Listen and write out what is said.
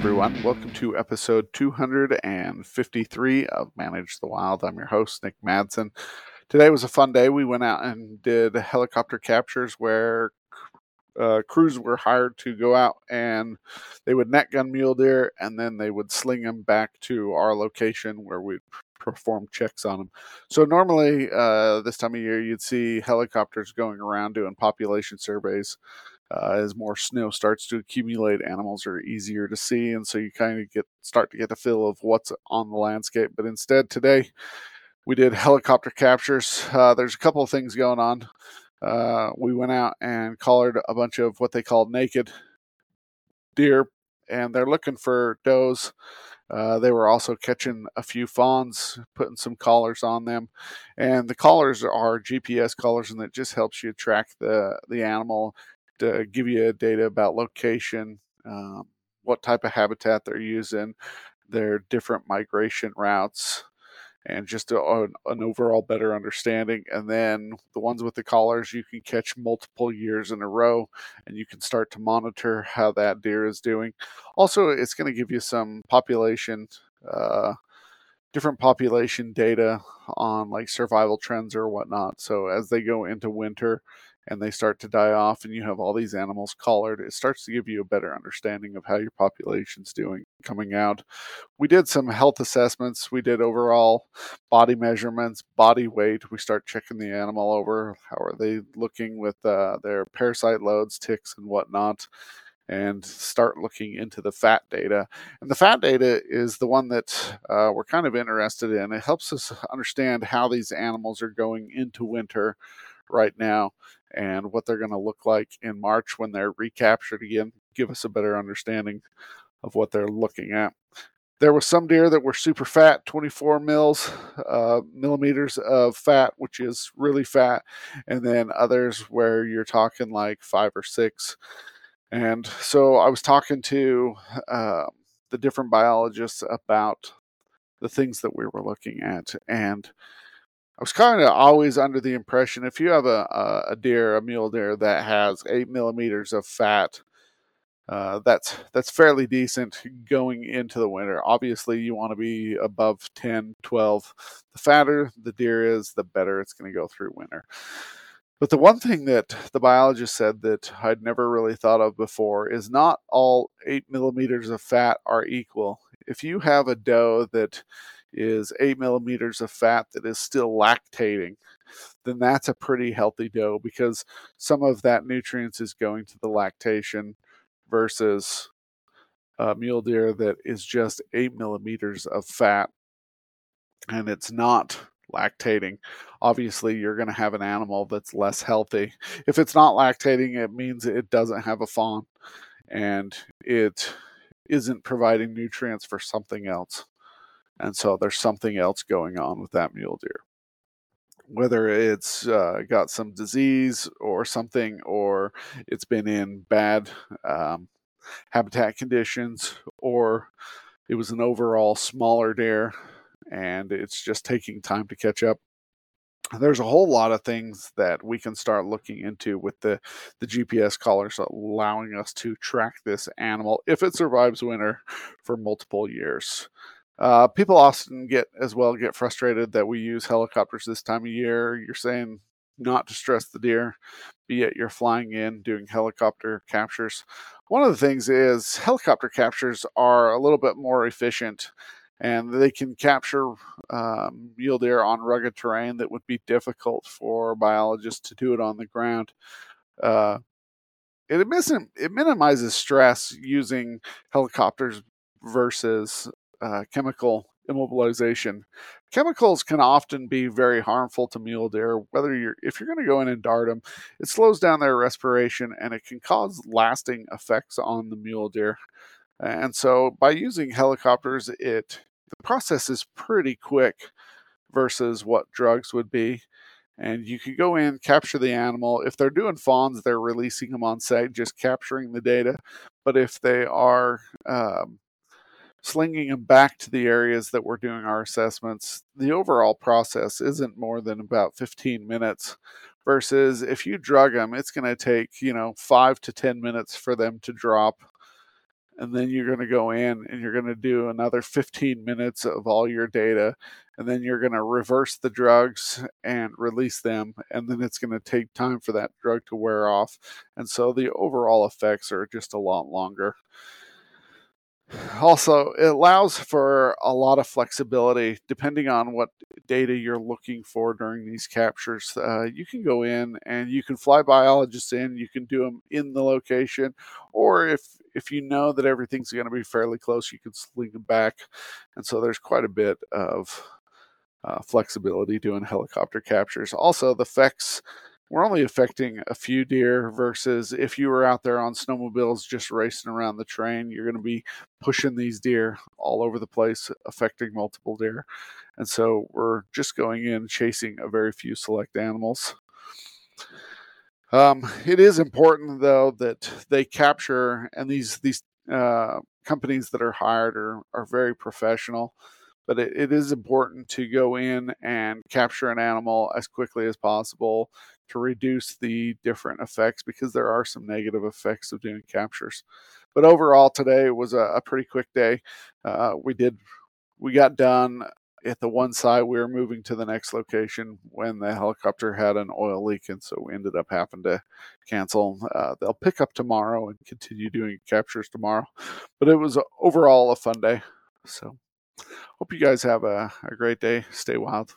everyone. Welcome to episode 253 of Manage the Wild. I'm your host, Nick Madsen. Today was a fun day. We went out and did helicopter captures where uh, crews were hired to go out and they would net gun mule deer and then they would sling them back to our location where we perform checks on them. So normally uh, this time of year you'd see helicopters going around doing population surveys. Uh, as more snow starts to accumulate, animals are easier to see, and so you kind of get start to get a feel of what's on the landscape. But instead, today we did helicopter captures. Uh, there's a couple of things going on. Uh, we went out and collared a bunch of what they call naked deer, and they're looking for does. Uh, they were also catching a few fawns, putting some collars on them, and the collars are GPS collars, and it just helps you track the the animal to give you data about location, um, what type of habitat they're using, their different migration routes, and just a, an, an overall better understanding. And then the ones with the collars, you can catch multiple years in a row and you can start to monitor how that deer is doing. Also, it's going to give you some population. Uh, different population data on like survival trends or whatnot. So as they go into winter, and they start to die off and you have all these animals collared, it starts to give you a better understanding of how your population's doing coming out. We did some health assessments. We did overall body measurements, body weight. We start checking the animal over. How are they looking with uh, their parasite loads, ticks, and whatnot? and start looking into the fat data. And the fat data is the one that uh, we're kind of interested in. It helps us understand how these animals are going into winter right now and what they're going to look like in March when they're recaptured again, give us a better understanding of what they're looking at. There was some deer that were super fat, 24 mils, uh, millimeters of fat, which is really fat, and then others where you're talking like five or six. And so I was talking to uh, the different biologists about the things that we were looking at, and I was kind of always under the impression if you have a, a, deer, a mule deer that has eight millimeters of fat, uh, that's that's fairly decent going into the winter. Obviously, you want to be above 10, 12. The fatter the deer is, the better it's going to go through winter. But the one thing that the biologist said that I'd never really thought of before is not all eight millimeters of fat are equal. If you have a doe that is eight millimeters of fat that is still lactating, then that's a pretty healthy doe because some of that nutrients is going to the lactation versus a mule deer that is just eight millimeters of fat and it's not lactating. Obviously, you're going to have an animal that's less healthy. If it's not lactating, it means it doesn't have a fawn and it isn't providing nutrients for something else. And so there's something else going on with that mule deer. Whether it's uh, got some disease or something, or it's been in bad um, habitat conditions, or it was an overall smaller deer and it's just taking time to catch up there's a whole lot of things that we can start looking into with the the GPS collars allowing us to track this animal if it survives winter for multiple years. Uh, people often get as well get frustrated that we use helicopters this time of year. You're saying not to stress the deer, be it you're flying in doing helicopter captures. One of the things is helicopter captures are a little bit more efficient and they can capture um, mule deer on rugged terrain that would be difficult for biologists to do it on the ground. Uh, it, it minimizes stress using helicopters versus uh, chemical immobilization. Chemicals can often be very harmful to mule deer. Whether you're if you're going to go in and dart them, it slows down their respiration and it can cause lasting effects on the mule deer. And so, by using helicopters, it the process is pretty quick versus what drugs would be. And you can go in, capture the animal. If they're doing fawns, they're releasing them on site, just capturing the data. But if they are um, slinging them back to the areas that we're doing our assessments, the overall process isn't more than about 15 minutes. Versus if you drug them, it's going to take, you know, five to 10 minutes for them to drop and then you're going to go in and you're going to do another 15 minutes of all your data and then you're going to reverse the drugs and release them and then it's going to take time for that drug to wear off and so the overall effects are just a lot longer also it allows for a lot of flexibility depending on what data you're looking for during these captures. Uh, you can go in and you can fly biologists in you can do them in the location or if if you know that everything's going to be fairly close you can sling them back. And so there's quite a bit of uh, flexibility doing helicopter captures. Also the FEX we're only affecting a few deer versus if you were out there on snowmobiles just racing around the train, you're going to be pushing these deer all over the place, affecting multiple deer. And so we're just going in chasing a very few select animals. Um, it is important though that they capture and these these uh, companies that are hired are, are very professional but it, it is important to go in and capture an animal as quickly as possible to reduce the different effects because there are some negative effects of doing captures. But overall, today was a, a pretty quick day. Uh, we did, we got done at the one side. We were moving to the next location when the helicopter had an oil leak, and so we ended up having to cancel. Uh, they'll pick up tomorrow and continue doing captures tomorrow. But it was overall a fun day. So. Hope you guys have a, a great day. Stay wild.